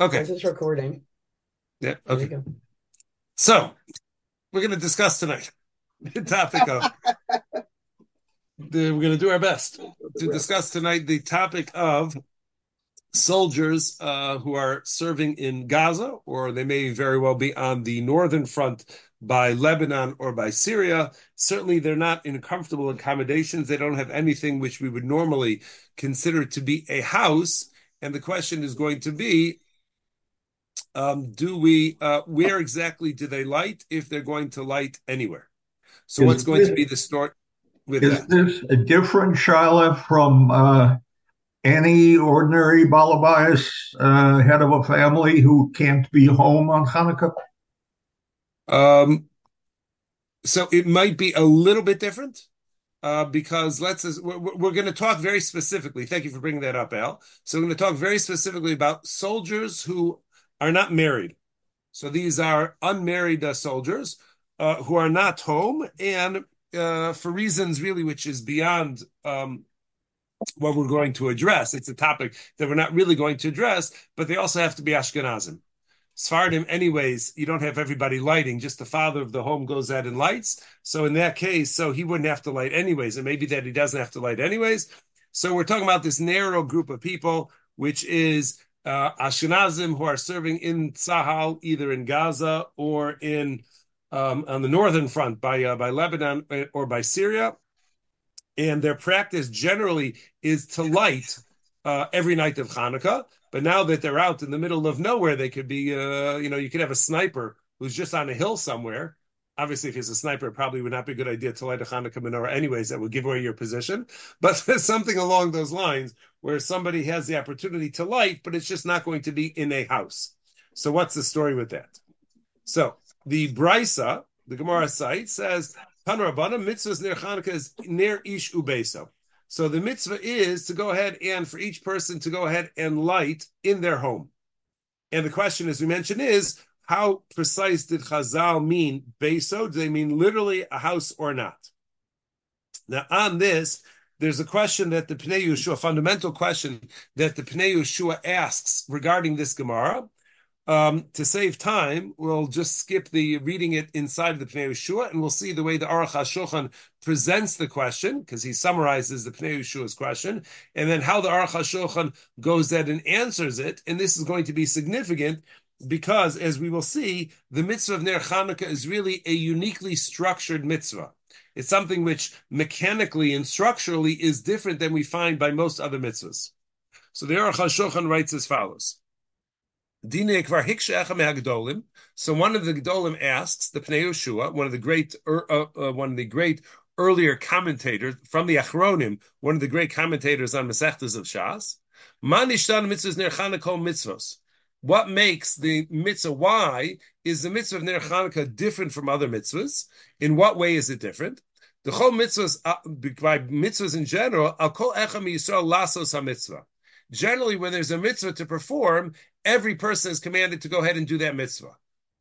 Okay. Once it's recording. Yeah. Okay. So we're going to discuss tonight the topic of. The, we're going to do our best to discuss tonight the topic of soldiers uh, who are serving in Gaza, or they may very well be on the northern front by Lebanon or by Syria. Certainly, they're not in comfortable accommodations. They don't have anything which we would normally consider to be a house. And the question is going to be um, do we, uh, where exactly do they light if they're going to light anywhere? So, Is what's going this- to be the story with Is that? this a different Shiloh from uh, any ordinary Balabais uh, head of a family who can't be home on Hanukkah? Um, so it might be a little bit different uh, because let's we're, we're going to talk very specifically. Thank you for bringing that up, Al. So we're going to talk very specifically about soldiers who are not married. So these are unmarried uh, soldiers uh, who are not home and uh, for reasons really which is beyond um, what we're going to address. It's a topic that we're not really going to address, but they also have to be Ashkenazim. Sfardim, anyways, you don't have everybody lighting. Just the father of the home goes out and lights. So in that case, so he wouldn't have to light anyways. And maybe that he doesn't have to light anyways. So we're talking about this narrow group of people, which is uh, Ashkenazim who are serving in Tzahal, either in Gaza or in um, on the northern front by uh, by Lebanon or by Syria. And their practice generally is to light uh, every night of Hanukkah. But now that they're out in the middle of nowhere, they could be, uh, you know, you could have a sniper who's just on a hill somewhere. Obviously, if he's a sniper, it probably would not be a good idea to light a Hanukkah menorah anyways. That would give away your position. But something along those lines where somebody has the opportunity to light, but it's just not going to be in a house. So what's the story with that? So the Braisa, the Gemara cites says, Tanu Rabbanan, mitzvahs near Hanukkah is near ish ubeso. So the mitzvah is to go ahead and for each person to go ahead and light in their home. And the question, as we mentioned, is how precise did Chazal mean beso? Do they mean literally a house or not? Now, on this, there's a question that the Pnei Yehoshua, a fundamental question that the Pnei Yehoshua asks regarding this Gemara. Um, to save time, we'll just skip the reading it inside of the Pnei Yehoshua, and we'll see the way the Aruch HaShulchan presents the question, because he summarizes the Pnei Yehoshua's question, and then how the Aruch HaShulchan goes that and answers it. And this is going to be significant because, as we will see, the mitzvah of Ner Chanukah is really a uniquely structured mitzvah. It's something which mechanically and structurally is different than we find by most other mitzvahs. So the Aruch HaShulchan writes as follows. So one of the Gedolim asks the Pnei Yehoshua, one of the great, uh, uh, one of the great earlier commentators from the Achronim, one of the great commentators on Masechtas of Shas, mani shdan mitzvahs Ner Hanukkah mitzvahs What makes the mitzvah? Why is the mitzvah of Ner Chanukah different from other mitzvahs? In what way is it different? The whole mitzvahs, uh, by mitzvahs in general, al call echam yisrael lasos ha-mitzvah. Generally, when there's a mitzvah to perform, every person is commanded to go ahead and do that mitzvah.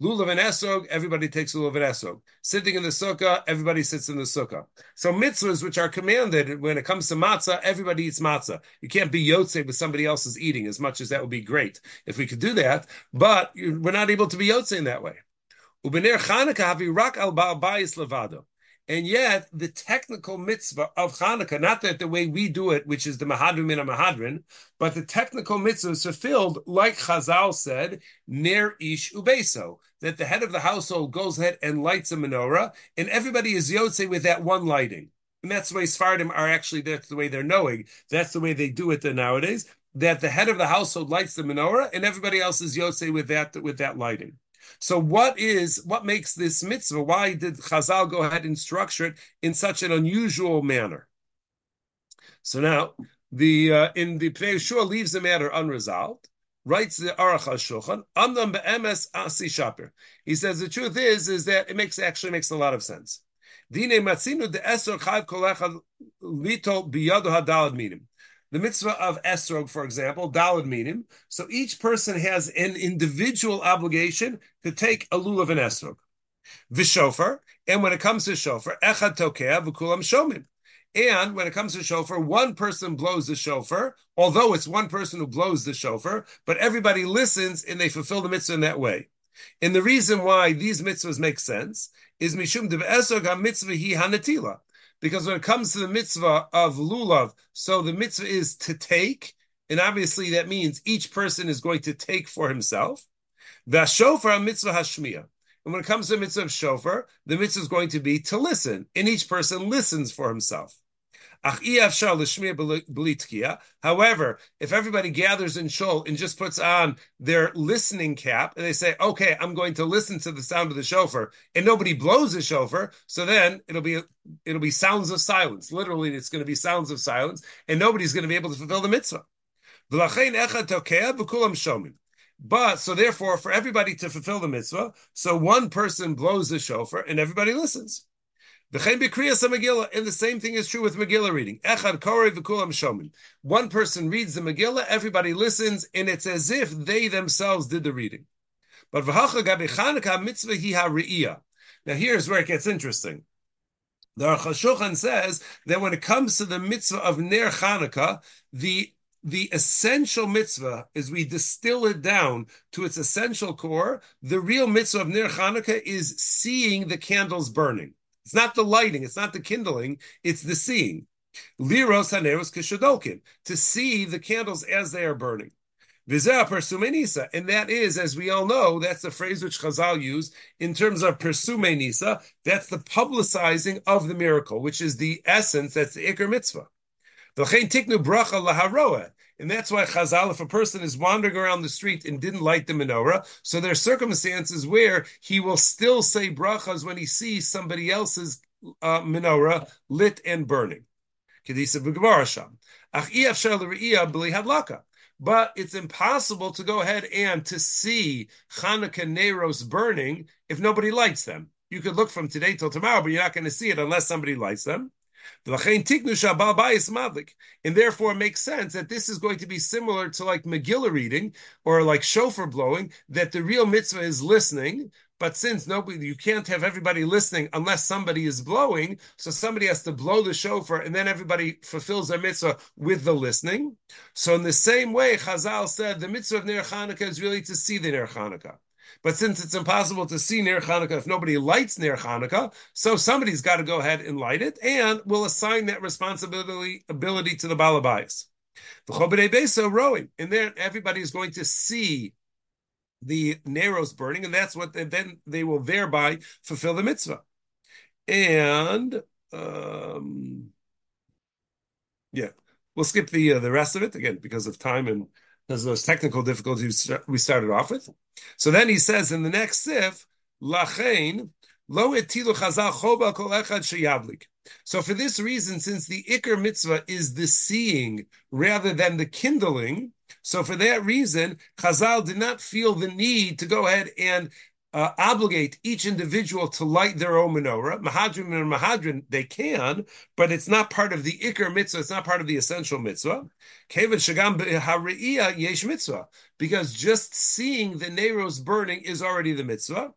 Lulav and esrog, everybody takes lulav and esrog. Sitting in the sukkah, everybody sits in the sukkah. So mitzvahs which are commanded when it comes to matzah, everybody eats matzah. You can't be yotze with somebody else's eating, as much as that would be great if we could do that. But we're not able to be yotze in that way. Ubener Chanukah havi rak al ba'al bayis levado. And yet, the technical mitzvah of Hanukkah, not that the way we do it, which is the Mahadrim in a Mahadrin, but the technical mitzvah is fulfilled, like Chazal said, Ner Ish Ubeso, that the head of the household goes ahead and lights a menorah, and everybody is Yotze with that one lighting. And that's the way Sfardim are actually, that's the way they're knowing. That's the way they do it nowadays, that the head of the household lights the menorah, and everybody else is Yotze with that, with that lighting. So what is what makes this mitzvah? Why did Chazal go ahead and structure it in such an unusual manner? So now the uh, in the Pnei Yehoshua leaves the matter unresolved. Writes the Aruch HaShulchan, Amnam be'emes asi shaper. He says the truth is is that it makes actually makes a lot of sense. Dine matzinu de esor chayv kolecha litol biyado hadalad minim the mitzvah of esrog, for example, dalad minim. So each person has an individual obligation to take a lulav and esrog. V'shofar, and when it comes to shofar, echad tokea v'kulam shomim. And when it comes to shofar, one person blows the shofar, although it's one person who blows the shofar, but everybody listens and they fulfill the mitzvah in that way. And the reason why these mitzvahs make sense is mishum de mitzvah hi hanatila. Because when it comes to the mitzvah of lulav, so the mitzvah is to take, and obviously that means each person is going to take for himself. The shofar mitzvah hashmiya. And when it comes to the mitzvah of shofar, the mitzvah is going to be to listen, and each person listens for himself. However, if everybody gathers in shul and just puts on their listening cap and they say, "Okay, I'm going to listen to the sound of the shofar," and nobody blows the shofar, so then it'll be it'll be sounds of silence. Literally, it's going to be sounds of silence, and nobody's going to be able to fulfill the mitzvah. But so therefore, for everybody to fulfill the mitzvah, so one person blows the shofar and everybody listens. And the same thing is true with Megillah reading. Echad Kore v'kulam shomin. One person reads the Megillah, everybody listens, and it's as if they themselves did the reading. But mitzvah Now here's where it gets interesting. The Aruch says that when it comes to the mitzvah of Ner Chanukah, the the essential mitzvah is we distill it down to its essential core. The real mitzvah of Ner Chanukah is seeing the candles burning. It's not the lighting, it's not the kindling, it's the seeing. Liros haneros kishadokin, to see the candles as they are burning. Vizeh persumenisa, and that is, as we all know, that's the phrase which Chazal used in terms of persumenisa. That's the publicizing of the miracle, which is the essence. That's the ikar mitzvah. V'chein tiknu bracha. And that's why Chazal, if a person is wandering around the street and didn't light the menorah, so there are circumstances where he will still say brachas when he sees somebody else's uh, menorah lit and burning. But it's impossible to go ahead and to see Hanukkah Neros burning if nobody lights them. You could look from today till tomorrow, but you're not going to see it unless somebody lights them. And therefore, it makes sense that this is going to be similar to like Megillah reading or like shofar blowing, that the real mitzvah is listening. But since nobody, you can't have everybody listening unless somebody is blowing, so somebody has to blow the shofar, and then everybody fulfills their mitzvah with the listening. So in the same way, Chazal said the mitzvah of Ner Chanukah is really to see the Ner Chanukah. But since it's impossible to see Ner Chanukah if nobody lights Ner Chanukah, so somebody's got to go ahead and light it, and we'll assign that responsibility ability to the Balabais. The rowing, and then everybody is going to see the neros burning, and that's what they, then they will thereby fulfill the mitzvah. And um, yeah, we'll skip the uh, the rest of it again because of time and because those technical difficulties we started off with. So then he says in the next sif, lachein lo etilu chazal choba kol echad sheyadlik. So for this reason, since the ikar mitzvah is the seeing rather than the kindling, so for that reason, Chazal did not feel the need to go ahead and uh, obligate each individual to light their own menorah. Mahadrim and Mahadrin, they can, but it's not part of the ikar mitzvah. It's not part of the essential mitzvah. Shagam Yesh mitzvah, because just seeing the Neros burning is already the mitzvah.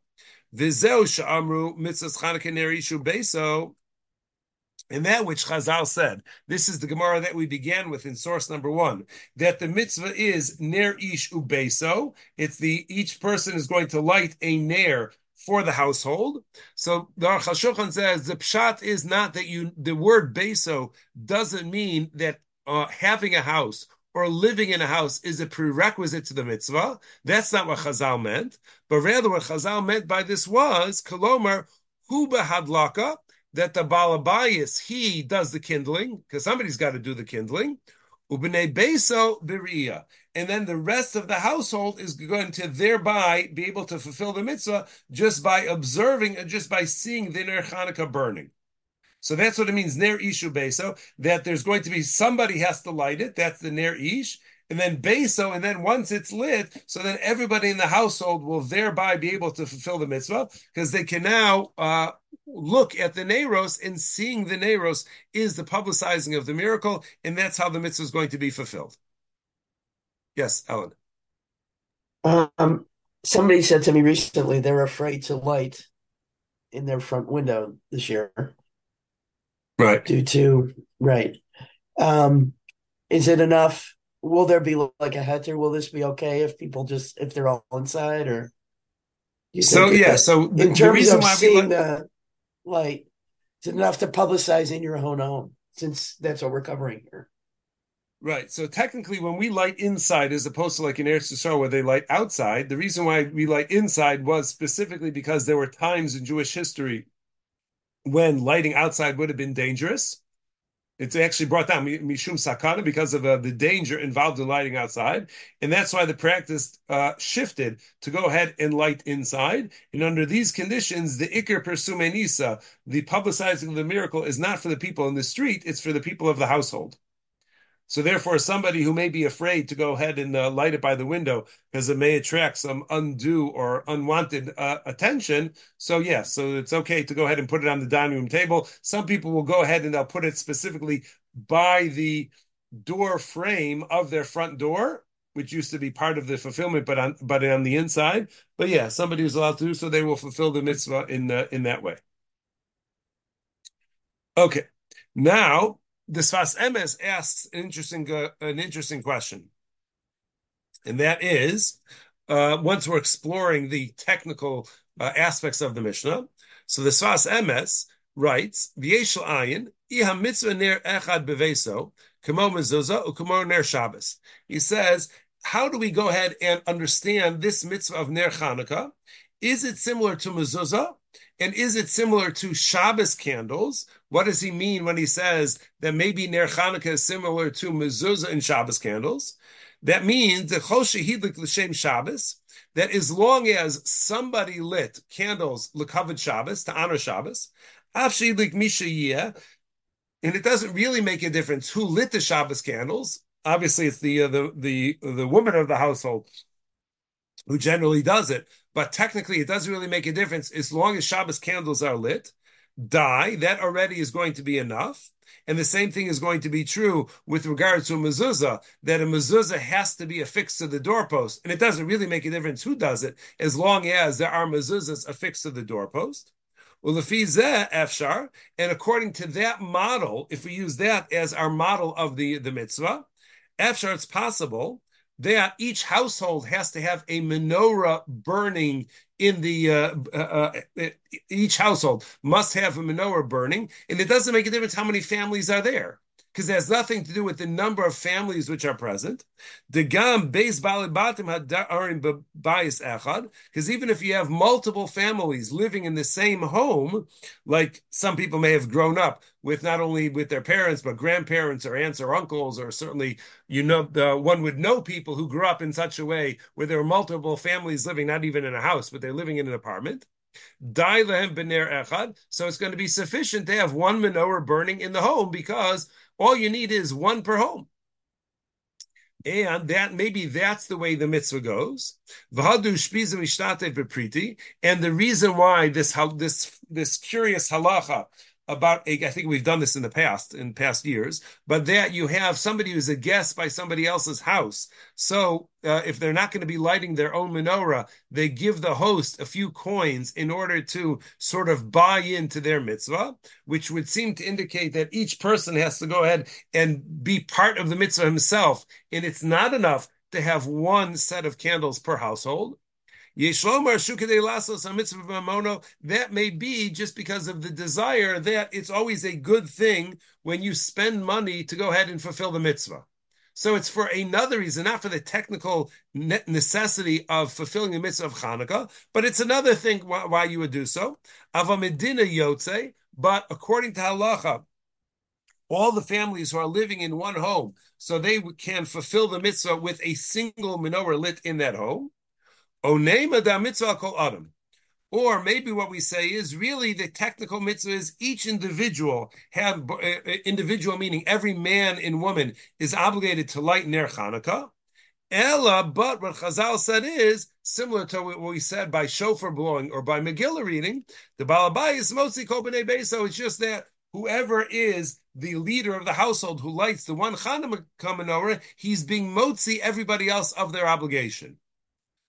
Vizeu Sha'amru mitzvahs Chanukah Nerishu Beso. And that which Chazal said, this is the Gemara that we began with in source number one, that the mitzvah is ner ish ubeso. It's the each person is going to light a ner for the household. So the Aruch says the pshat is not that you the word beso doesn't mean that uh, having a house or living in a house is a prerequisite to the mitzvah. That's not what Chazal meant, but rather what Chazal meant by this was kolomar hu hadlaka that the balabayas he does the kindling because somebody's got to do the kindling. And then the rest of the household is going to thereby be able to fulfill the mitzvah just by observing and just by seeing the Ner Chanukah burning. So that's what it means, Ner Ishu Beso, that there's going to be somebody has to light it. That's the Ner Ish and then beso, and then once it's lit, so then everybody in the household will thereby be able to fulfill the mitzvah because they can now uh, look at the Neros and seeing the Neros is the publicizing of the miracle, and that's how the mitzvah is going to be fulfilled. Yes, Ellen. Um, somebody said to me recently they're afraid to light in their front window this year. Right. due to right. Um, is it enough? Will there be like a heter? Will this be okay if people just if they're all inside, or you So yeah, so the, in the terms reason of why we seeing like the light, is it enough to publicize in your own home? Since that's what we're covering here. right. So technically, when we light inside, as opposed to like in Eretz Yisrael where they light outside, the reason why we light inside was specifically because there were times in Jewish history when lighting outside would have been dangerous. It's actually brought down mishum sakana because of uh, the danger involved in lighting outside, and that's why the practice uh, shifted to go ahead and light inside. And under these conditions, the ikar persumenisa, the publicizing of the miracle, is not for the people in the street; it's for the people of the household. So therefore, somebody who may be afraid to go ahead and uh, light it by the window because it may attract some undue or unwanted uh, attention. So yes, yeah, so it's okay to go ahead and put it on the dining room table. Some people will go ahead and they'll put it specifically by the door frame of their front door, which used to be part of the fulfillment, but on but on the inside. But yeah, somebody who's allowed to do so, they will fulfill the mitzvah in uh, in that way. Okay, now the Sfas Emes asks an interesting uh, an interesting question, and that is, uh, once we're exploring the technical uh, aspects of the Mishnah, so the Sfas Emes writes, "V'yeshel ayin iha mitzvah ner echad beveso kamo mezuzah ukamo ner Shabbos." He says, how do we go ahead and understand this mitzvah of ner Chanukah? Is it similar to mezuzah? And is it similar to Shabbos candles? What does he mean when he says that maybe Ner Chanukah is similar to mezuzah and Shabbos candles? That means the Chol Shehidlik L'Shem Shabbos, that as long as somebody lit candles L'Kavod Shabbos, to honor Shabbos, Af Shehidlik Misha and it doesn't really make a difference who lit the Shabbos candles. Obviously, it's the uh, the the the woman of the household who generally does it. But technically, it doesn't really make a difference as long as Shabbos candles are lit. Die, that already is going to be enough. And the same thing is going to be true with regards to a mezuzah, that a mezuzah has to be affixed to the doorpost. And it doesn't really make a difference who does it, as long as there are mezuzahs affixed to the doorpost. And according to that model, if we use that as our model of the, the mitzvah, Afshar, it's possible that each household has to have a menorah burning in the uh, uh, uh, each household must have a menorah burning, and it doesn't make a difference how many families are there because it has nothing to do with the number of families which are present. Echad, because even if you have multiple families living in the same home, like some people may have grown up with not only with their parents but grandparents or aunts or uncles, or certainly you know the, one would know people who grew up in such a way where there were multiple families living, not even in a house, but they're living in an apartment. So it's going to be sufficient to have one menorah burning in the home because all you need is one per home. And that maybe that's the way the mitzvah goes. And the reason why this this this curious halacha about I think we've done this in the past, in past years, but that you have somebody who's a guest by somebody else's house. So uh, if they're not going to be lighting their own menorah, they give the host a few coins in order to sort of buy into their mitzvah, which would seem to indicate that each person has to go ahead and be part of the mitzvah himself. And it's not enough to have one set of candles per household. That may be just because of the desire that it's always a good thing when you spend money to go ahead and fulfill the mitzvah. So it's for another reason, not for the technical necessity of fulfilling the mitzvah of Hanukkah, but it's another thing why, you would do so. Avamedina yotze, but according to halacha, all the families who are living in one home, so they can fulfill the mitzvah with a single menorah lit in that home. Da mitzvah kol adam. Or maybe what we say is really the technical mitzvah is each individual have uh, individual meaning every man and woman is obligated to light ner Chanukah. Ella, but what Chazal said is similar to what we said by shofar blowing or by Megillah reading. The Balabai is mostly Kobanei Beso. It's just that whoever is the leader of the household who lights the one Chanukah menorah, he's being motzi everybody else of their obligation.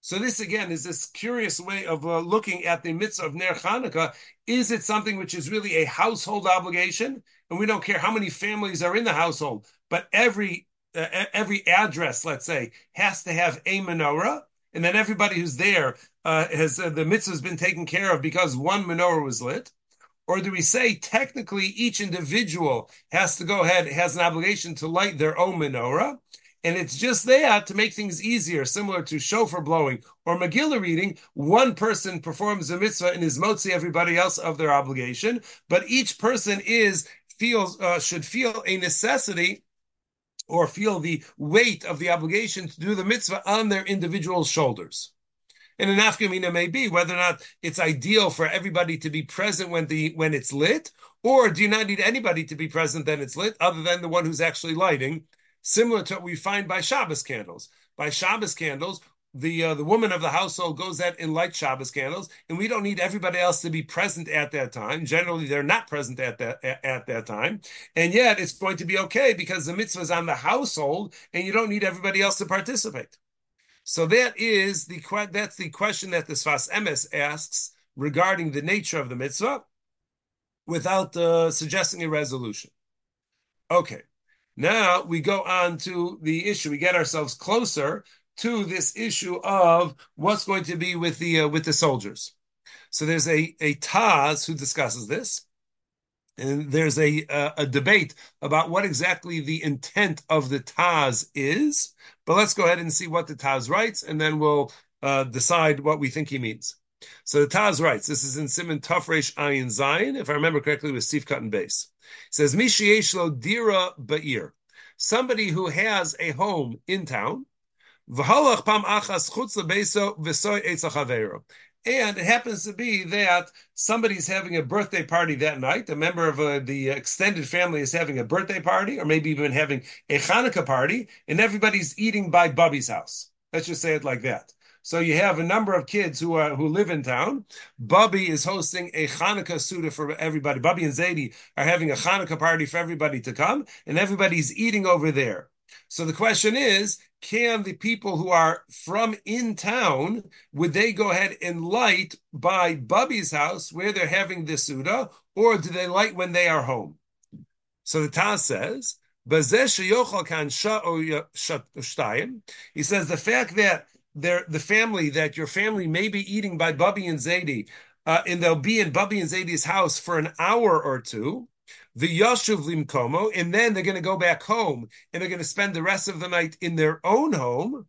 So this again is this curious way of uh, looking at the mitzvah of Ner Chanukah. Is it something which is really a household obligation? and we don't care how many families are in the household, but every uh, every address, let's say, has to have a menorah, and then everybody who's there uh, has uh, the mitzvah has been taken care of because one menorah was lit. Or do we say technically each individual has to go ahead, has an obligation to light their own menorah? And it's just there to make things easier, similar to shofar blowing or Megillah reading. One person performs a mitzvah and is motzi everybody else of their obligation, but each person is feels uh, should feel a necessity or feel the weight of the obligation to do the mitzvah on their individual shoulders. And an nafkamina may be whether or not it's ideal for everybody to be present when the when it's lit, or do you not need anybody to be present then it's lit, other than the one who's actually lighting, similar to what we find by Shabbos candles. By Shabbos candles, the uh, the woman of the household goes out and lights Shabbos candles, and we don't need everybody else to be present at that time. Generally, they're not present at that at, at that time, and yet it's going to be okay because the mitzvah is on the household, and you don't need everybody else to participate. So that is the that's the question that the Sfas Emes asks regarding the nature of the mitzvah, without uh, suggesting a resolution. Okay, now we go on to the issue. We get ourselves closer to this issue of what's going to be with the uh, with the soldiers. So there's a a Taz who discusses this. And there's a, a, a debate about what exactly the intent of the Taz is. But let's go ahead and see what the Taz writes, and then we'll uh, decide what we think he means. So the Taz writes, this is in Siman Tafresh Ayin Zayin, if I remember correctly, with Steve Cut and Base. It says, Mishieshlo Dira Ba'ir. Somebody who has a home in town. And it happens to be that somebody's having a birthday party that night. A member of uh, the extended family is having a birthday party, or maybe even having a Hanukkah party, and everybody's eating by Bubby's house. Let's just say it like that. So you have a number of kids who are who live in town. Bubby is hosting a Hanukkah Suda for everybody. Bubby and Zadie are having a Hanukkah party for everybody to come, and everybody's eating over there. So the question is, can the people who are from in town, would they go ahead and light by Bubby's house where they're having the Suda, or do they light when they are home? So the Taz says, he says the fact that the family that your family may be eating by Bubby and Zadie, uh, and they'll be in Bubby and Zadie's house for an hour or two, the Yashuv Limkomo, and then they're going to go back home and they're going to spend the rest of the night in their own home.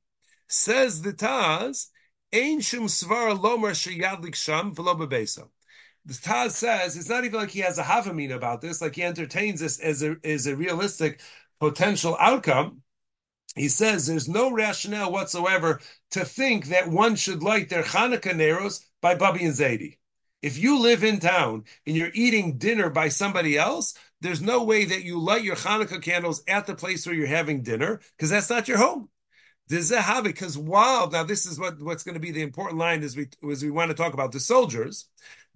Says the Taz, Ein Shum The Taz says it's not even like he has a havamina about this, like he entertains this as a as a realistic potential outcome. He says there's no rationale whatsoever to think that one should light their Hanukkah neros by Bubby and Zaidi. If you live in town and you're eating dinner by somebody else, there's no way that you light your Hanukkah candles at the place where you're having dinner because that's not your home. Does it have? Because while now this is what, what's going to be the important line as we as we want to talk about the soldiers,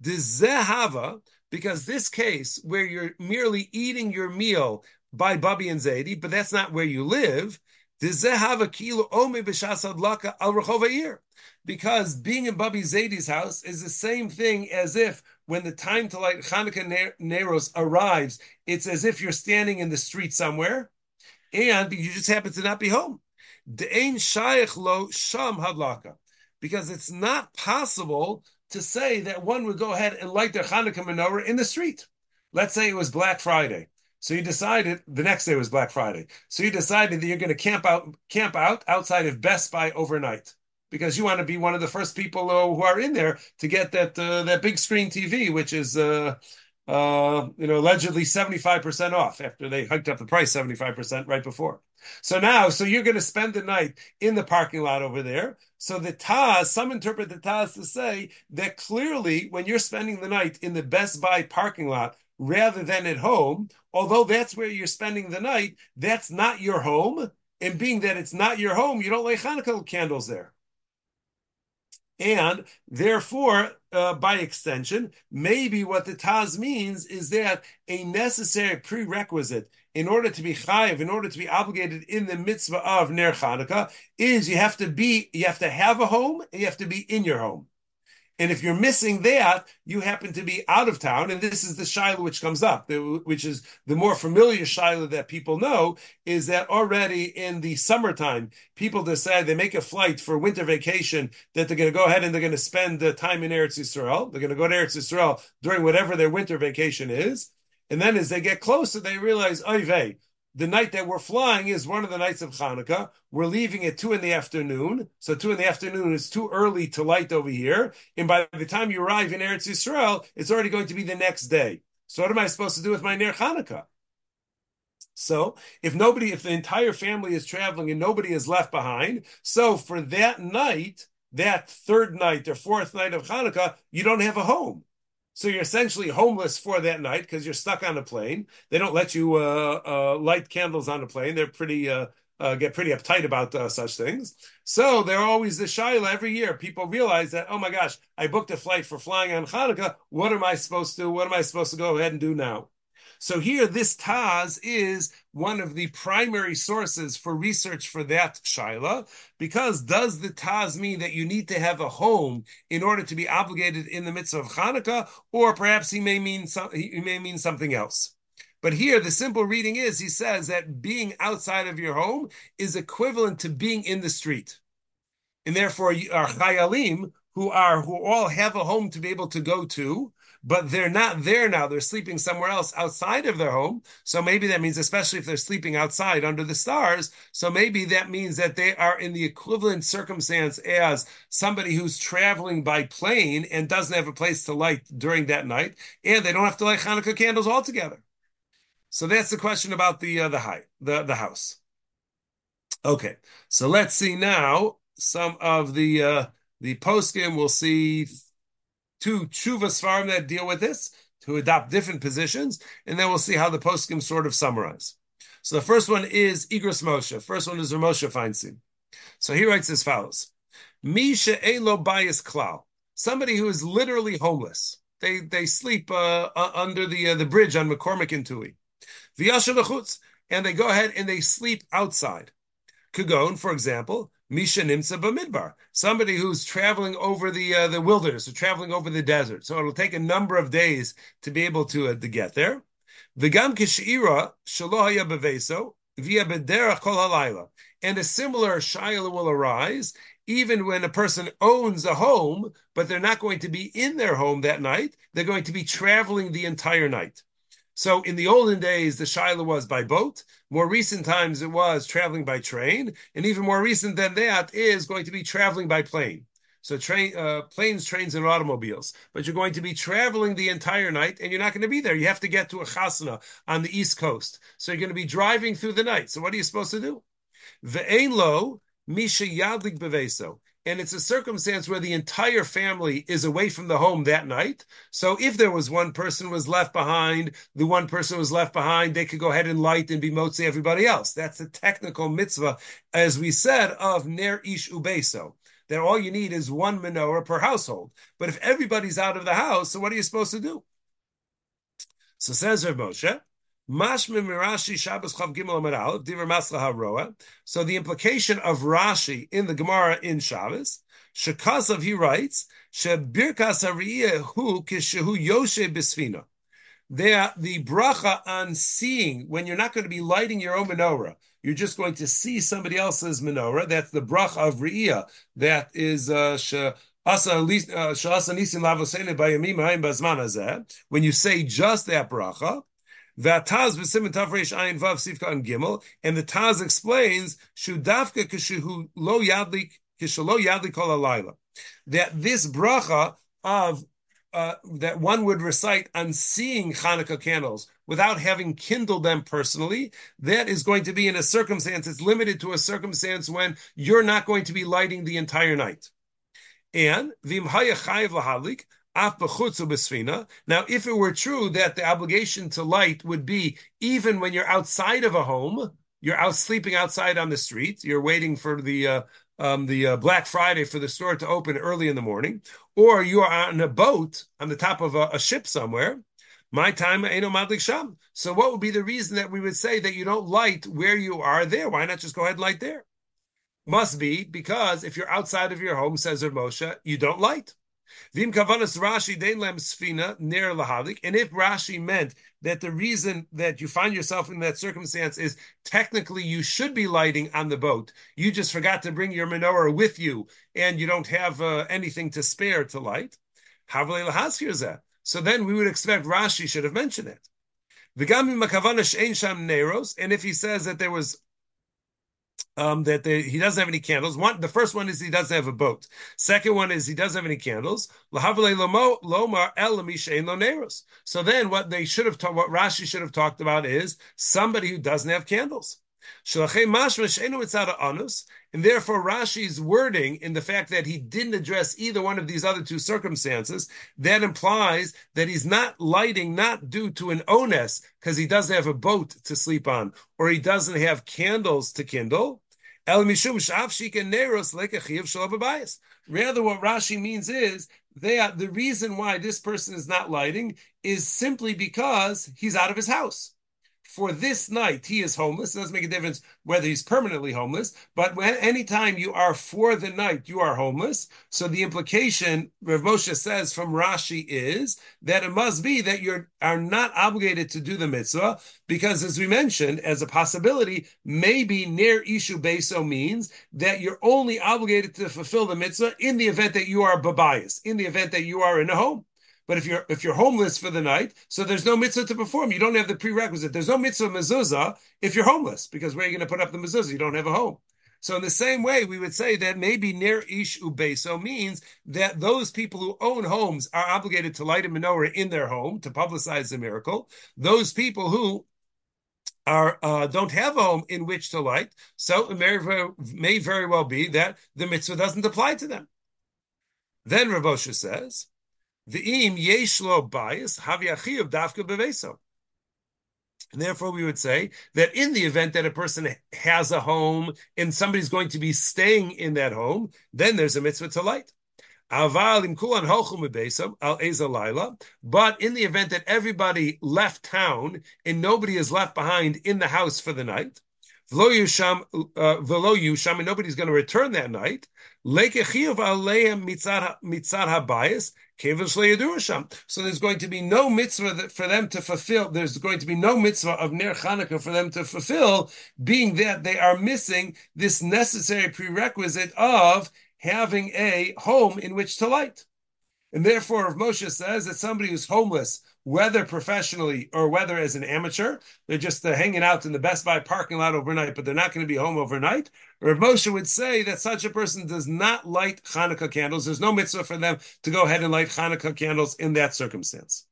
zehava because this case where you're merely eating your meal by Bubby and Zaidi, but that's not where you live. Because being in Bubby Zadie's house is the same thing as if when the time to light Hanukkah Neros arrives, it's as if you're standing in the street somewhere and you just happen to not be home. Because it's not possible to say that one would go ahead and light their Hanukkah menorah in the street. Let's say it was Black Friday. So you decided the next day was Black Friday. So you decided that you're going to camp out camp out outside of Best Buy overnight because you want to be one of the first people uh, who are in there to get that uh, that big screen TV, which is uh, uh, you know allegedly seventy five percent off after they hiked up the price seventy five percent right before. So now, so you're going to spend the night in the parking lot over there. So the Taz, some interpret the Taz to say that clearly when you're spending the night in the Best Buy parking lot rather than at home, although that's where you're spending the night, that's not your home. And being that it's not your home, you don't light Hanukkah candles there. And therefore, uh, by extension, maybe what the Taz means is that a necessary prerequisite in order to be chayiv, in order to be obligated in the mitzvah of Ner Chanukah, is you have to be, you have to have a home, and you have to be in your home. And if you're missing that, you happen to be out of town. And this is the Shiloh which comes up, which is the more familiar Shiloh that people know, is that already in the summertime, people decide they make a flight for winter vacation that they're going to go ahead and they're going to spend the time in Eretz Yisrael. They're going to go to Eretz Yisrael during whatever their winter vacation is. And then as they get closer, they realize, oy the night that we're flying is one of the nights of Hanukkah. We're leaving at two in the afternoon. So two in the afternoon is too early to light over here. And by the time you arrive in Eretz Yisrael, it's already going to be the next day. So what am I supposed to do with my Ner Hanukkah? So if nobody, if the entire family is traveling and nobody is left behind, so for that night, that third night or fourth night of Hanukkah, you don't have a home. So you're essentially homeless for that night because you're stuck on a plane. They don't let you uh, uh, light candles on a plane. They're pretty uh, uh get pretty uptight about uh, such things. So they're always the shaila every year. People realize that oh my gosh, I booked a flight for flying on Hanukkah. What am I supposed to? What am I supposed to go ahead and do now? So here, this Taz is one of the primary sources for research for that Shaila, because does the Taz mean that you need to have a home in order to be obligated in the midst of Hanukkah, or perhaps he may mean some, he may mean something else? But here, the simple reading is he says that being outside of your home is equivalent to being in the street. And therefore, our chayalim, who are who all have a home to be able to go to, but they're not there now. They're sleeping somewhere else outside of their home. So maybe that means, especially if they're sleeping outside under the stars, so maybe that means that they are in the equivalent circumstance as somebody who's traveling by plane and doesn't have a place to light during that night, and they don't have to light Hanukkah candles altogether. So that's the question about the uh, the height, the the house. Okay, so let's see now some of the uh, the poskim. We'll see two tshuva svarim that deal with this to adopt different positions, and then we'll see how the poskim sort of summarize. So the first one is Igros Moshe. First one is Moshe Feinstein. So he writes as follows: Misha elo bias klal. Somebody who is literally homeless. They they sleep uh, uh, under the uh, the bridge on McCormick and Touhy. And they go ahead and they sleep outside. Kagon, for example, Misha Nimsa Bamidbar, somebody who's traveling over the uh, the wilderness or traveling over the desert. So it'll take a number of days to be able to, uh, to get there. V'gam kishira shalohaya beveso via bederach. And a similar shayla will arise even when a person owns a home, but they're not going to be in their home that night. They're going to be traveling the entire night. So in the olden days, the Shiloh was by boat. More recent times, it was traveling by train, and even more recent than that is going to be traveling by plane. So train, uh, planes, trains, and automobiles. But you're going to be traveling the entire night, and you're not going to be there. You have to get to a chasana on the east coast. So you're going to be driving through the night. So what are you supposed to do? Ve'ein lo misha yadlik beveso and it's a circumstance where the entire family is away from the home that night. So if there was one person was left behind, the one person was left behind, they could go ahead and light and be motzi everybody else. That's the technical mitzvah, as we said, of ner ish ubeso. That all you need is one menorah per household. But if everybody's out of the house, so what are you supposed to do? So says Rav Moshe, Mashmim Rashi Shabbos Chav Gimel Amar Aleph Diver Masla. So the implication of Rashi in the Gemara in Shabbos, Shekasav he writes, Shebirkas Hu Kishehu Yoshe Bisfina. There, the bracha on seeing when you're not going to be lighting your own menorah, you're just going to see somebody else's menorah. That's the bracha of Riyah. That is uh, when you say just that bracha, that Taz v'siman tafresh ayin vav sifka and gimel, and the Taz explains shudafka kishu lo yadlik kishalo yadlik kol alayla. That this bracha of uh, that one would recite on seeing Hanukkah candles without having kindled them personally, that is going to be in a circumstance, it's limited to a circumstance when you're not going to be lighting the entire night. And now, if it were true that the obligation to light would be even when you're outside of a home, you're out sleeping outside on the street, you're waiting for the uh, um, the uh, Black Friday for the store to open early in the morning, or you are on a boat on the top of a, a ship somewhere. My time ain't no madlik sham. So, what would be the reason that we would say that you don't light where you are there? Why not just go ahead and light there? Must be because if you're outside of your home, says Moshe, you don't light. Vim kavanas Rashi dein lem sfina ner lahalik. And if Rashi meant that the reason that you find yourself in that circumstance is technically you should be lighting on the boat, you just forgot to bring your menorah with you, and you don't have uh, anything to spare to light. So then we would expect Rashi should have mentioned it. And if he says that there was um, that they, he doesn't have any candles. One, the first one is he doesn't have a boat. Second one is he doesn't have any candles. So then, what they should have talked, what Rashi should have talked about is somebody who doesn't have candles. And therefore, Rashi's wording in the fact that he didn't address either one of these other two circumstances, that implies that he's not lighting not due to an onus, because he doesn't have a boat to sleep on, or he doesn't have candles to kindle. Rather, what Rashi means is that the reason why this person is not lighting is simply because he's out of his house for this night he is homeless. It doesn't make a difference whether he's permanently homeless, but when anytime you are for the night, you are homeless. So the implication, Rav Moshe says from Rashi is that it must be that you are not obligated to do the mitzvah, because as we mentioned, as a possibility, maybe near Ishu Beso means that you're only obligated to fulfill the mitzvah in the event that you are babayas, in the event that you are in a home. But if you're if you're homeless for the night, so there's no mitzvah to perform. You don't have the prerequisite. There's no mitzvah mezuzah if you're homeless, because where are you going to put up the mezuzah? You don't have a home. So in the same way, we would say that maybe near ish ubeso means that those people who own homes are obligated to light a menorah in their home to publicize the miracle. Those people who are uh, don't have a home in which to light, so it may, may very well be that the mitzvah doesn't apply to them. Then Rav says. The im yeshlo bias haviachiv dafka beveso. And therefore, we would say that in the event that a person has a home and somebody's going to be staying in that home, then there's a mitzvah to light. But in the event that everybody left town and nobody is left behind in the house for the night, uh, and nobody's going to return that night. So there's going to be no mitzvah for them to fulfill. There's going to be no mitzvah of Ner Chanukah for them to fulfill, being that they are missing this necessary prerequisite of having a home in which to light. And therefore, if Moshe says that somebody who's homeless whether professionally or whether as an amateur. They're just uh, hanging out in the Best Buy parking lot overnight, but they're not going to be home overnight. Rav Moshe would say that such a person does not light Hanukkah candles. There's no mitzvah for them to go ahead and light Hanukkah candles in that circumstance.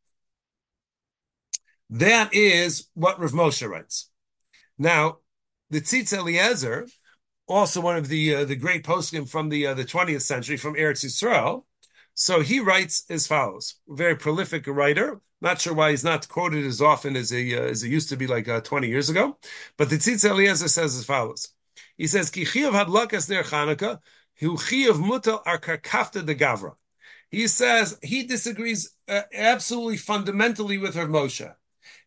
That is what Rav Moshe writes. Now, the Tzitz Eliezer, also one of the uh, the great poskim from the uh, the 20th century from Eretz Yisrael, so he writes as follows: very prolific writer, not sure why he's not quoted as often as he uh, as he used to be like uh, 20 years ago. But the Tzitz Eliezer says as follows. He says, Ki chiyav hadlakas ner Chanukah, hu chiyav mutal ar karkafta de gavra. He says he disagrees uh, absolutely fundamentally with Rav Moshe.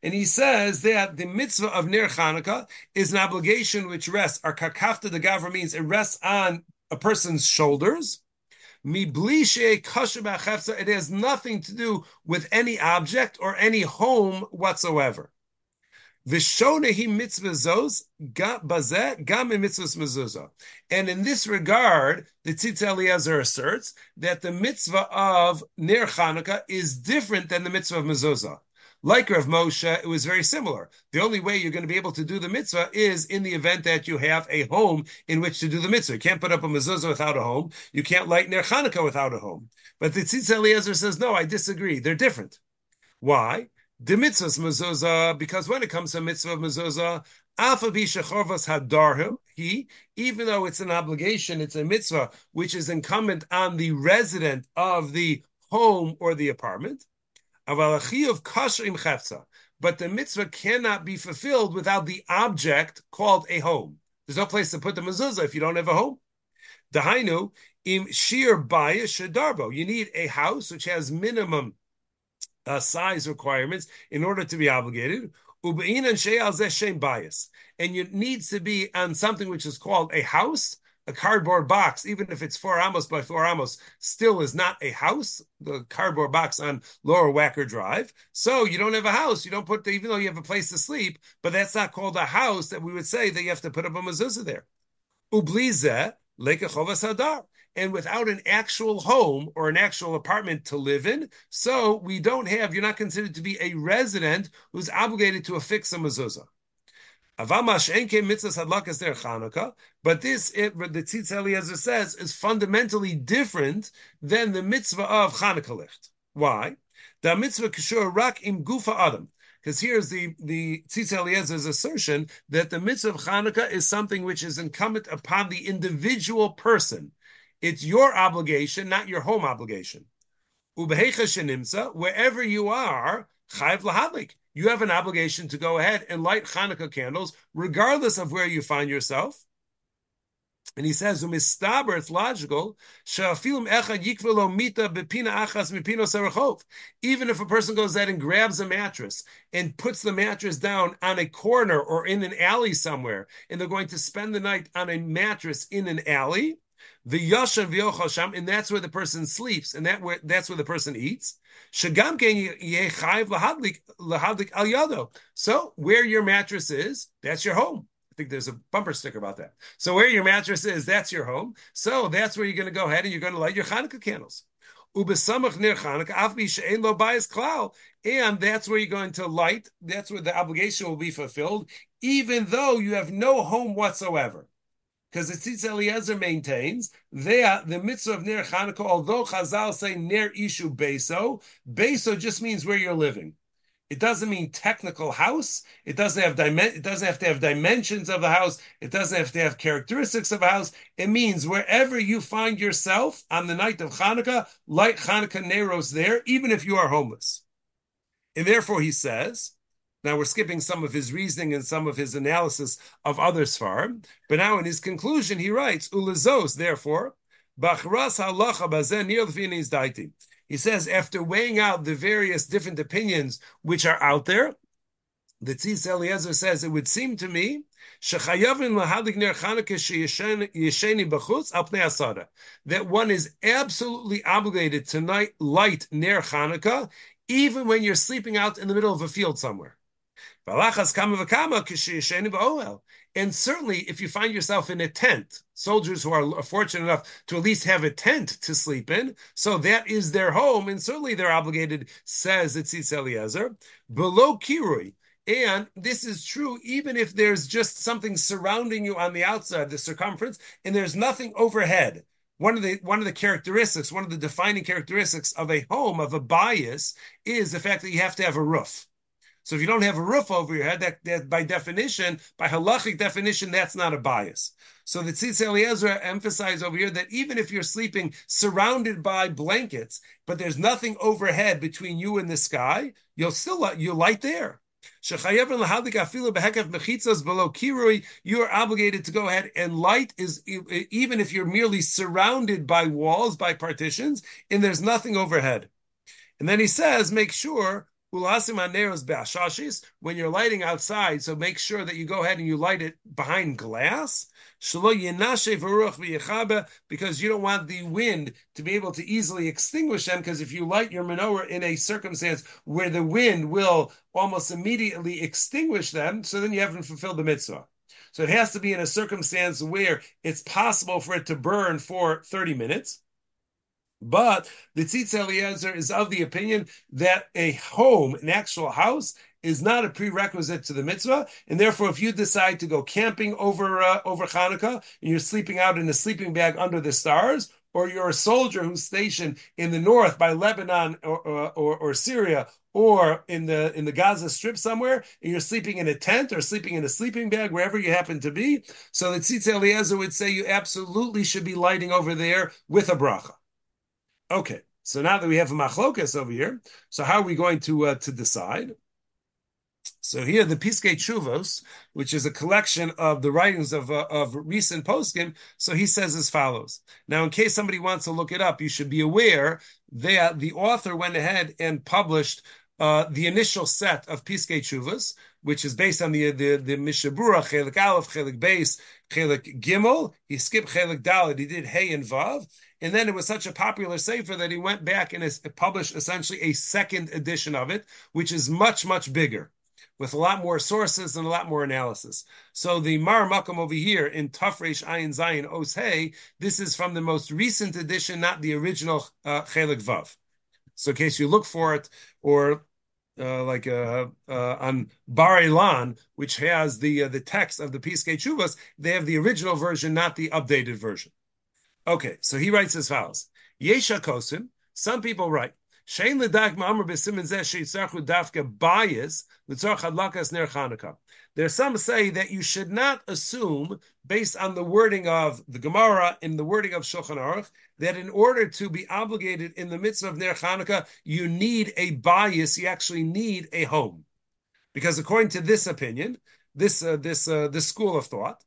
And he says that the mitzvah of Ner Chanukah is an obligation which rests, our kakafta de gavra means it rests on a person's shoulders, it has nothing to do with any object or any home whatsoever. Vishonehi mitzvahzos bazeh gam mitzvahs mezuzah. And in this regard, the Tzitz Eliezer asserts that the mitzvah of Ner Chanukah is different than the mitzvah of mezuzah. Like Rav Moshe, it was very similar. The only way you're going to be able to do the mitzvah is in the event that you have a home in which to do the mitzvah. You can't put up a mezuzah without a home. You can't light Ner Chanukah without a home. But the Tzitz Eliezer says, no, I disagree. They're different. Why? The mitzvah's mezuzah, because when it comes to mitzvah of mezuzah, he, even though it's an obligation, it's a mitzvah which is incumbent on the resident of the home or the apartment. But the mitzvah cannot be fulfilled without the object called a home. There's no place to put the mezuzah if you don't have a home. Dahainu im shir baya shadarbo. You need a house which has minimum uh, size requirements in order to be obligated. Ubein and bias, and it needs to be on something which is called a house, a cardboard box, even if it's four amos by four amos, still is not a house. The cardboard box on Lower Wacker Drive. So you don't have a house. You don't put, the, even though you have a place to sleep, but that's not called a house that we would say that you have to put up a mezuzah there. Ublize lekechovas hadar and without an actual home or an actual apartment to live in. So we don't have, you're not considered to be a resident who's obligated to affix a mezuzah. But this, it, the Tzitz Eliezer says, is fundamentally different than the mitzvah of Chanukah licht. Why? The mitzvah kishur rak im gufa adam. Because here's the the Tzitz Eliezer's assertion that the mitzvah of Chanukah is something which is incumbent upon the individual person. It's your obligation, not your home obligation. Wherever you are, chayv lahadlik you have an obligation to go ahead and light Hanukkah candles, regardless of where you find yourself. And he says, "Umistaber, it's logical. Even if a person goes out and grabs a mattress and puts the mattress down on a corner or in an alley somewhere, and they're going to spend the night on a mattress in an alley, the yashav yochasham, and that's where the person sleeps, and that where that's where the person eats. Shagam lahadlik al yado. So where your mattress is, that's your home. I think there's a bumper sticker about that. So where your mattress is, that's your home. So that's where you're going to go ahead and you're going to light your Hanukkah candles. And that's where you're going to light. That's where the obligation will be fulfilled, even though you have no home whatsoever because the Tzitz Eliezer maintains there the mitzvah of Ner Chanukah, although Chazal say Ner Ishu Beso, Beso just means where you're living. It doesn't mean technical house. It doesn't have dimen- It doesn't have to have dimensions of the house. It doesn't have to have characteristics of a house. It means wherever you find yourself on the night of Hanukkah, light Hanukkah Neros there, even if you are homeless. And therefore, he says now we're skipping some of his reasoning and some of his analysis of other Sfar. But now in his conclusion, he writes, Ulazos, therefore, Bachras halacha bazen. He says, after weighing out the various different opinions which are out there, the Tzitz Eliezer says, it would seem to me that one is absolutely obligated to light Ner Chanukah, even when you're sleeping out in the middle of a field somewhere. And certainly, if you find yourself in a tent, soldiers who are fortunate enough to at least have a tent to sleep in, so that is their home, and certainly they're obligated, says Tzitz Eliezer, below Kirui. And this is true even if there's just something surrounding you on the outside, the circumference, and there's nothing overhead. One of the one of the characteristics, one of the defining characteristics of a home, of a bias, is the fact that you have to have a roof. So if you don't have a roof over your head, that, that by definition, by halachic definition, that's not a bias. So the Tzitz Eliezer emphasized over here that even if you're sleeping surrounded by blankets, but there's nothing overhead between you and the sky, you'll still you'll light there. You are obligated to go ahead and light is even if you're merely surrounded by walls, by partitions, and there's nothing overhead. And then he says, make sure when you're lighting outside, so make sure that you go ahead and you light it behind glass. Because you don't want the wind to be able to easily extinguish them. Because if you light your menorah in a circumstance where the wind will almost immediately extinguish them, so then you haven't fulfilled the mitzvah. So it has to be in a circumstance where it's possible for it to burn for 30 minutes. But the Tzitz Eliezer is of the opinion that a home, an actual house, is not a prerequisite to the mitzvah, and therefore, if you decide to go camping over uh, over Hanukkah and you're sleeping out in a sleeping bag under the stars, or you're a soldier who's stationed in the north by Lebanon or, or, or, or Syria, or in the in the Gaza Strip somewhere, and you're sleeping in a tent or sleeping in a sleeping bag wherever you happen to be, so the Tzitz Eliezer would say you absolutely should be lighting over there with a bracha. Okay, so now that we have a machlokas over here, so how are we going to uh, to decide? So here, the Piskei Teshuvos, which is a collection of the writings of uh, of recent poskim, so he says as follows. Now, in case somebody wants to look it up, you should be aware that the author went ahead and published uh, the initial set of Piskei Teshuvos, which is based on the the the Mishnah Berurah Chelik Aleph, Chelik Base, Chelik Gimel. He skipped Chelik Dalit. He did Hey and Vav, and then it was such a popular sefer that he went back and published essentially a second edition of it, which is much much bigger with a lot more sources and a lot more analysis. So the Mar Makam over here in Tafresh Ayin Zayin Os this is from the most recent edition, not the original uh, Chelik Vav. So in case you look for it, or uh, like uh, uh, on Bar Ilan, which has the uh, the text of the Piskei Teshuvos, they have the original version, not the updated version. Okay, so he writes as follows: Yesha Kosim. Some people write Shein ledag ma'amr b'simin zeh sheitzarchu dafka bias l'tzorch hadlakas ner Chanukah. There's some say that you should not assume, based on the wording of the Gemara and the wording of Shulchan Aruch, that in order to be obligated in the midst of Ner Chanukah, you need a bias. You actually need a home, because according to this opinion, this uh, this uh, this school of thought,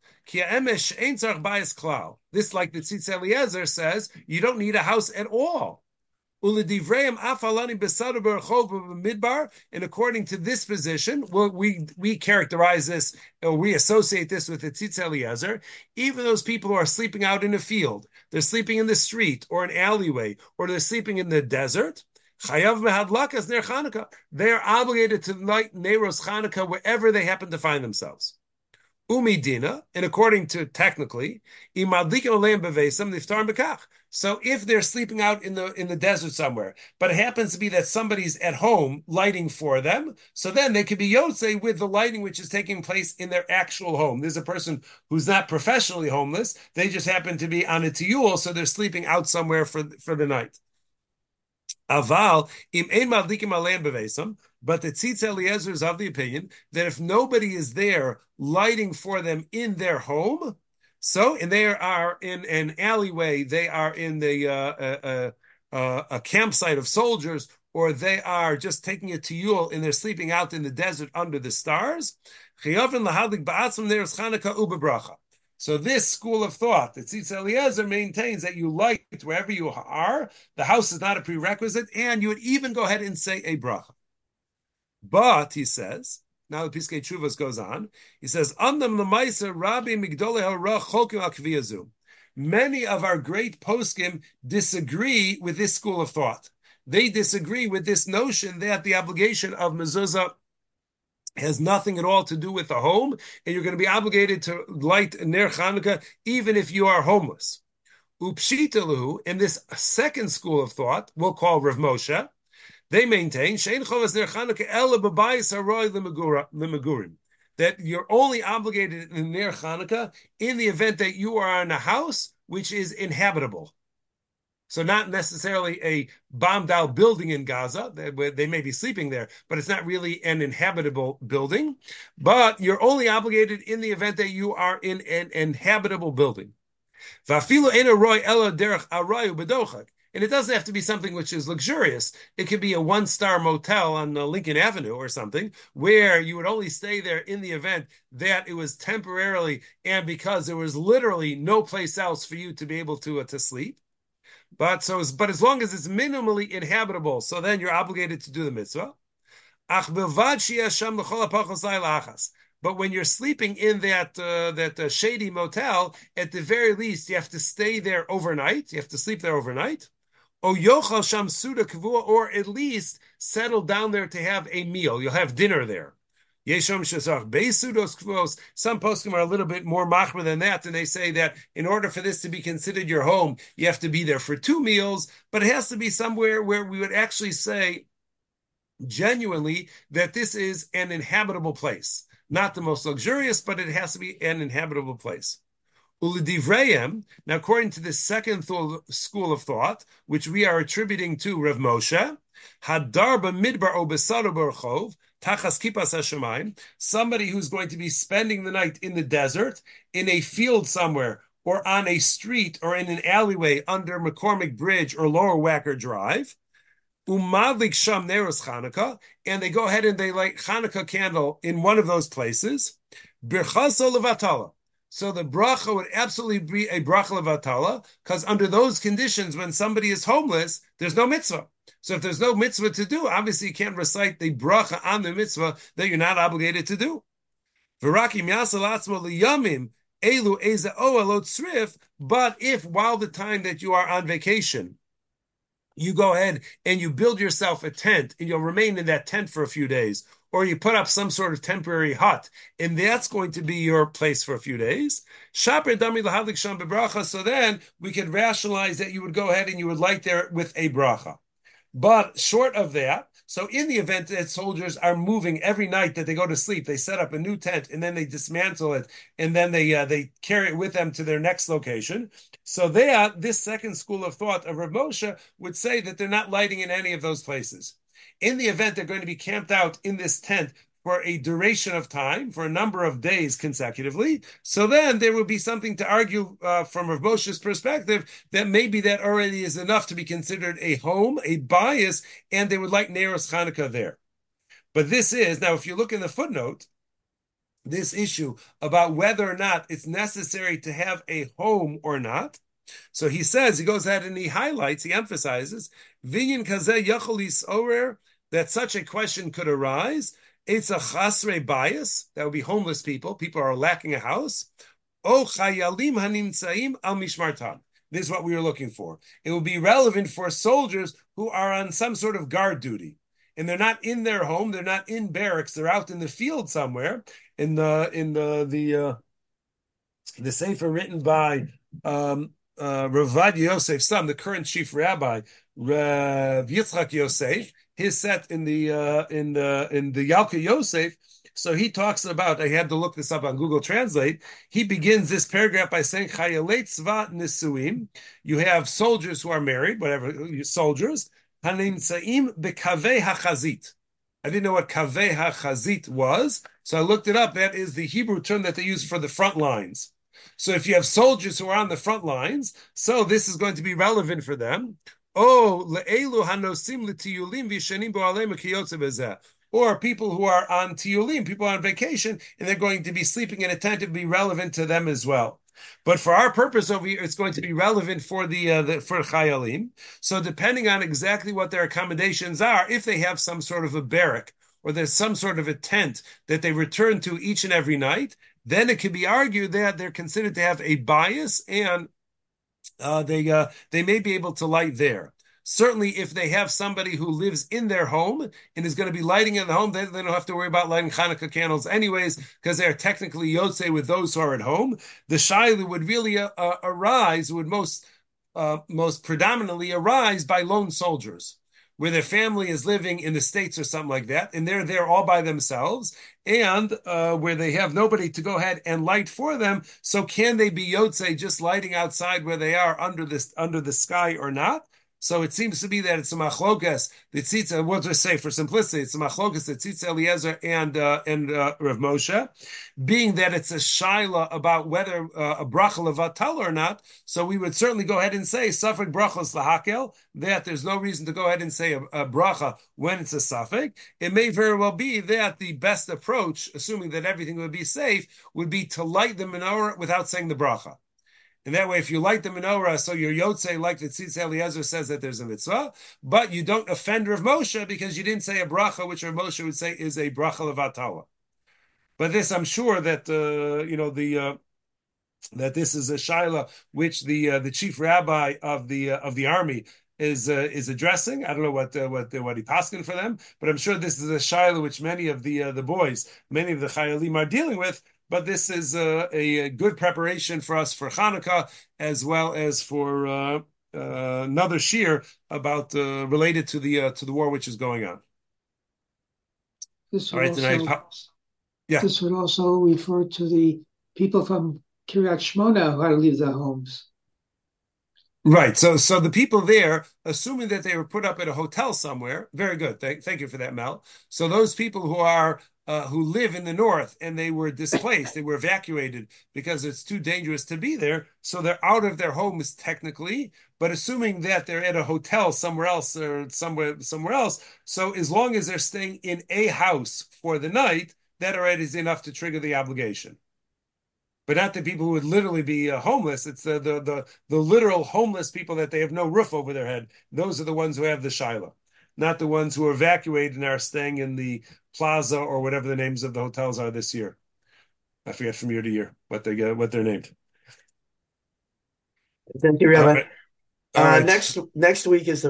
this, like the Tzitz Eliezer says, you don't need a house at all. And according to this position, we we characterize this or we associate this with the Tzitz Eliezer. Even those people who are sleeping out in a field, they're sleeping in the street or an alleyway, or they're sleeping in the desert. They are obligated to light Neros Chanukah wherever they happen to find themselves. Umidina, and according to technically, so if they're sleeping out in the in the desert somewhere, but it happens to be that somebody's at home lighting for them, so then they could be yotze with the lighting which is taking place in their actual home. There's a person who's not professionally homeless; they just happen to be on a tiyul, so they're sleeping out somewhere for for the night. Aval im ein bevesam. But the Tzitz Eliezer is of the opinion that if nobody is there lighting for them in their home, so and they are in an alleyway, they are in the uh, uh, uh, a campsite of soldiers, or they are just taking a tiyul and they're sleeping out in the desert under the stars. So this school of thought, that Tzitz Eliezer maintains that you light wherever you are. The house is not a prerequisite, and you would even go ahead and say a bracha. But he says, now the Piskei Teshuvos goes on. He says, "Andam lemaisa Rabbi Migdolei Harach Chokim Akviyazu." Many of our great poskim disagree with this school of thought. They disagree with this notion that the obligation of mezuzah has nothing at all to do with the home, and you're going to be obligated to light Ner Chanukah even if you are homeless. Upshitalu, in this second school of thought, we'll call Rav Moshe, they maintain that you're only obligated in Ner Chanukah in the event that you are in a house which is inhabitable. So not necessarily a bombed out building in Gaza. They, they, may be sleeping there, but it's not really an inhabitable building. But you're only obligated in the event that you are in an inhabitable building. And it doesn't have to be something which is luxurious. It could be a one star motel on uh, Lincoln Avenue or something where you would only stay there in the event that it was temporarily and because there was literally no place else for you to be able to, uh, to sleep. But so, but as long as it's minimally inhabitable, so then you're obligated to do the mitzvah. But when you're sleeping in that uh, that uh, shady motel, at the very least, you have to stay there overnight. You have to sleep there overnight. Oh, o yochal sham suda kavua, or at least settle down there to have a meal. You'll have dinner there. Some poskim are a little bit more machmer than that, and they say that in order for this to be considered your home, you have to be there for two meals, but it has to be somewhere where we would actually say genuinely that this is an inhabitable place. Not the most luxurious, but it has to be an inhabitable place. Now according to the second th- school of thought, which we are attributing to Rav Moshe, Hadarba Midbar Obesaro Barchov, Tachas Kipas Hashemayim, somebody who's going to be spending the night in the desert, in a field somewhere, or on a street, or in an alleyway under McCormick Bridge or Lower Wacker Drive, Umadlik Sham Neros Chanukah, and they go ahead and they light Chanukah candle in one of those places, Birchaso Levatala So the bracha would absolutely be a bracha levatala, because under those conditions, when somebody is homeless, there's no mitzvah. So if there's no mitzvah to do, obviously you can't recite the bracha on the mitzvah that you're not obligated to do. But if while the time that you are on vacation, you go ahead and you build yourself a tent and you'll remain in that tent for a few days, or you put up some sort of temporary hut, and that's going to be your place for a few days. So then we can rationalize that you would go ahead and you would light there with a bracha. But short of that, so in the event that soldiers are moving every night that they go to sleep, they set up a new tent and then they dismantle it and then they uh, they carry it with them to their next location. So there, this second school of thought of Rav Moshe would say that they're not lighting in any of those places. In the event they're going to be camped out in this tent for a duration of time, for a number of days consecutively. So then there would be something to argue uh, from Rav Moshe's perspective that maybe that already is enough to be considered a home, a bias, and they would like Neros Hanukkah there. But this is, now if you look in the footnote, this issue about whether or not it's necessary to have a home or not. So he says, he goes ahead and he highlights, he emphasizes, Vinyan that such a question could arise it's a chasre bias. That would be homeless people. People are lacking a house. O chayalim hanimtzaim al mishmartam. This is what we were looking for. It will be relevant for soldiers who are on some sort of guard duty. And they're not in their home, they're not in barracks, they're out in the field somewhere. In the in the the uh, the sefer written by um, uh, Ravad Yosef, son, the current chief rabbi, Rav Yitzchak Yosef, his set in the uh, in the in the Yalkut Yosef. So he talks about. I had to look this up on Google Translate. He begins this paragraph by saying Chayalet Tzva Nisuim. You have soldiers who are married, whatever soldiers. Hanimtzaim bekaveh hachazit. I didn't know what kaveh hachazit was, so I looked it up. That is the Hebrew term that they use for the front lines. So if you have soldiers who are on the front lines, so this is going to be relevant for them. Oh. Or people who are on tiyulim, people on vacation, and they're going to be sleeping in a tent to be relevant to them as well. But for our purpose over here, it's going to be relevant for the, uh, the for chayalim. So depending on exactly what their accommodations are, if they have some sort of a barrack or there's some sort of a tent that they return to each and every night, then it can be argued that they're considered to have a bias and uh, they uh, they may be able to light there. Certainly, if they have somebody who lives in their home and is going to be lighting in the home, they, they don't have to worry about lighting Hanukkah candles anyways, because they're technically Yotze with those who are at home. The shaila would really uh, uh, arise, would most uh, most predominantly arise by lone soldiers where their family is living in the states or something like that, and they're there all by themselves, and uh, where they have nobody to go ahead and light for them. So can they be yotze just lighting outside where they are under this under the sky or not? So it seems to be that it's a machlokas, the tzitza, what do I say for simplicity? It's a machlokas, the tzitza Eliezer and, uh, and, uh, Rav Moshe, being that it's a shaila about whether uh, a bracha levatal or not. So we would certainly go ahead and say suffik brachos lahakel, that there's no reason to go ahead and say a, a bracha when it's a suffik. It may very well be that the best approach, assuming that everything would be safe, would be to light the menorah without saying the bracha. And that way, if you light the menorah, so your yotze, like the Tzitz Eliezer says that there's a mitzvah, but you don't offend Rav Moshe because you didn't say a bracha, which Rav Moshe would say is a bracha levatala. But this, I'm sure that uh, you know the uh, that this is a shaila which the uh, the chief rabbi of the uh, of the army is uh, is addressing. I don't know what uh, what what he paskin for them, but I'm sure this is a shaila which many of the uh, the boys, many of the chayalim are dealing with but this is a, a, good preparation for us for Hanukkah as well as for uh, uh, another shear about uh, related to the uh, to the war which is going on. This would, also, yeah. this would also refer to the people from Kiryat Shmona who had to leave their homes. Right. So, so the people there, assuming that they were put up at a hotel somewhere, very good. Thank, thank you for that, Mel. So those people who are uh, who live in the north and they were displaced, they were evacuated because it's too dangerous to be there. So they're out of their homes technically, but assuming that they're at a hotel somewhere else or somewhere somewhere else, so as long as they're staying in a house for the night, that already is enough to trigger the obligation. but not the people who would literally be uh, homeless. It's the, the the the literal homeless people that they have no roof over their head. Those are the ones who have the shaila, not the ones who are evacuated and are staying in the plaza or whatever the names of the hotels are this year. I forget from year to year what they get, what they're named. Thank you, Rabbi. Uh, next next week is the